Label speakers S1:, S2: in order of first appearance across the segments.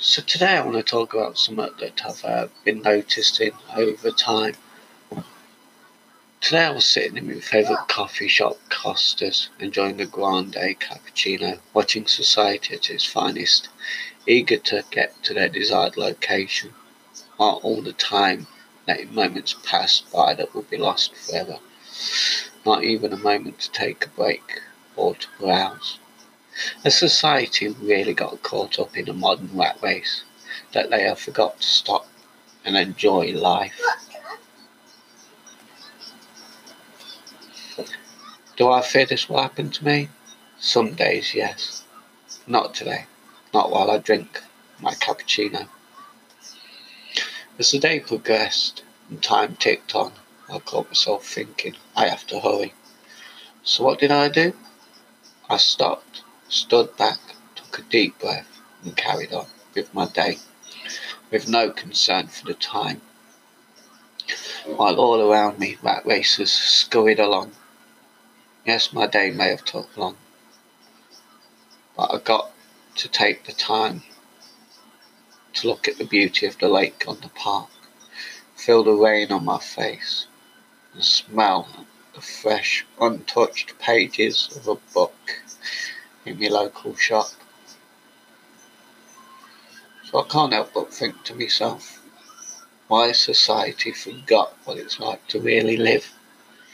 S1: So today I want to talk about something that I've uh, been noticing over time. Today I was sitting in my favourite coffee shop, Costa's, enjoying a grande cappuccino, watching society at its finest, eager to get to their desired location, while all the time letting moments pass by that will be lost forever. Not even a moment to take a break or to browse. Has society really got caught up in a modern rat race that they have forgot to stop and enjoy life? Do I fear this will happen to me? Some days, yes. Not today. Not while I drink my cappuccino. As the day progressed and time ticked on, I caught myself thinking, I have to hurry. So what did I do? I stopped stood back, took a deep breath, and carried on with my day, with no concern for the time. While all around me rat racers scurried along. Yes, my day may have took long, but I got to take the time to look at the beauty of the lake on the park, feel the rain on my face, and smell the fresh, untouched pages of a book in your local shop. So I can't help but think to myself, why society forgot what it's like to really live,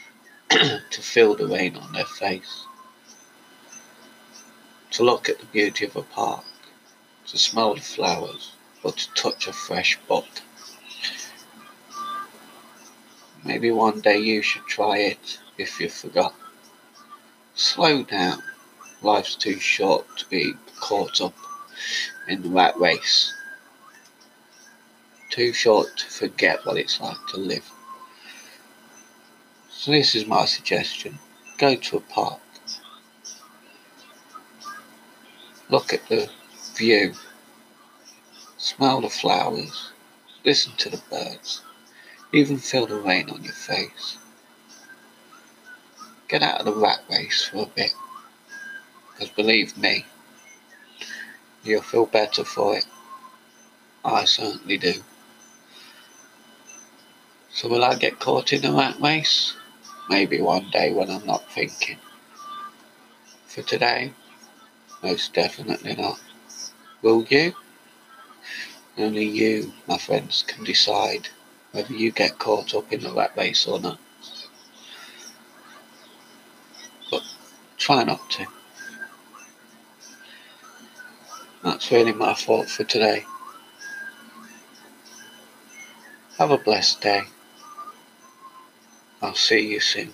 S1: to feel the rain on their face, to look at the beauty of a park, to smell the flowers, or to touch a fresh book. Maybe one day you should try it if you forgot. Slow down Life's too short to be caught up in the rat race. Too short to forget what it's like to live. So this is my suggestion. Go to a park. Look at the view. Smell the flowers. Listen to the birds. Even feel the rain on your face. Get out of the rat race for a bit. Because believe me, you'll feel better for it. I certainly do. So will I get caught in a rat race? Maybe one day when I'm not thinking. For today, most definitely not. Will you? Only you, my friends, can decide whether you get caught up in a rat race or not. But try not to. That's really my thought for today. Have a blessed day. I'll see you soon.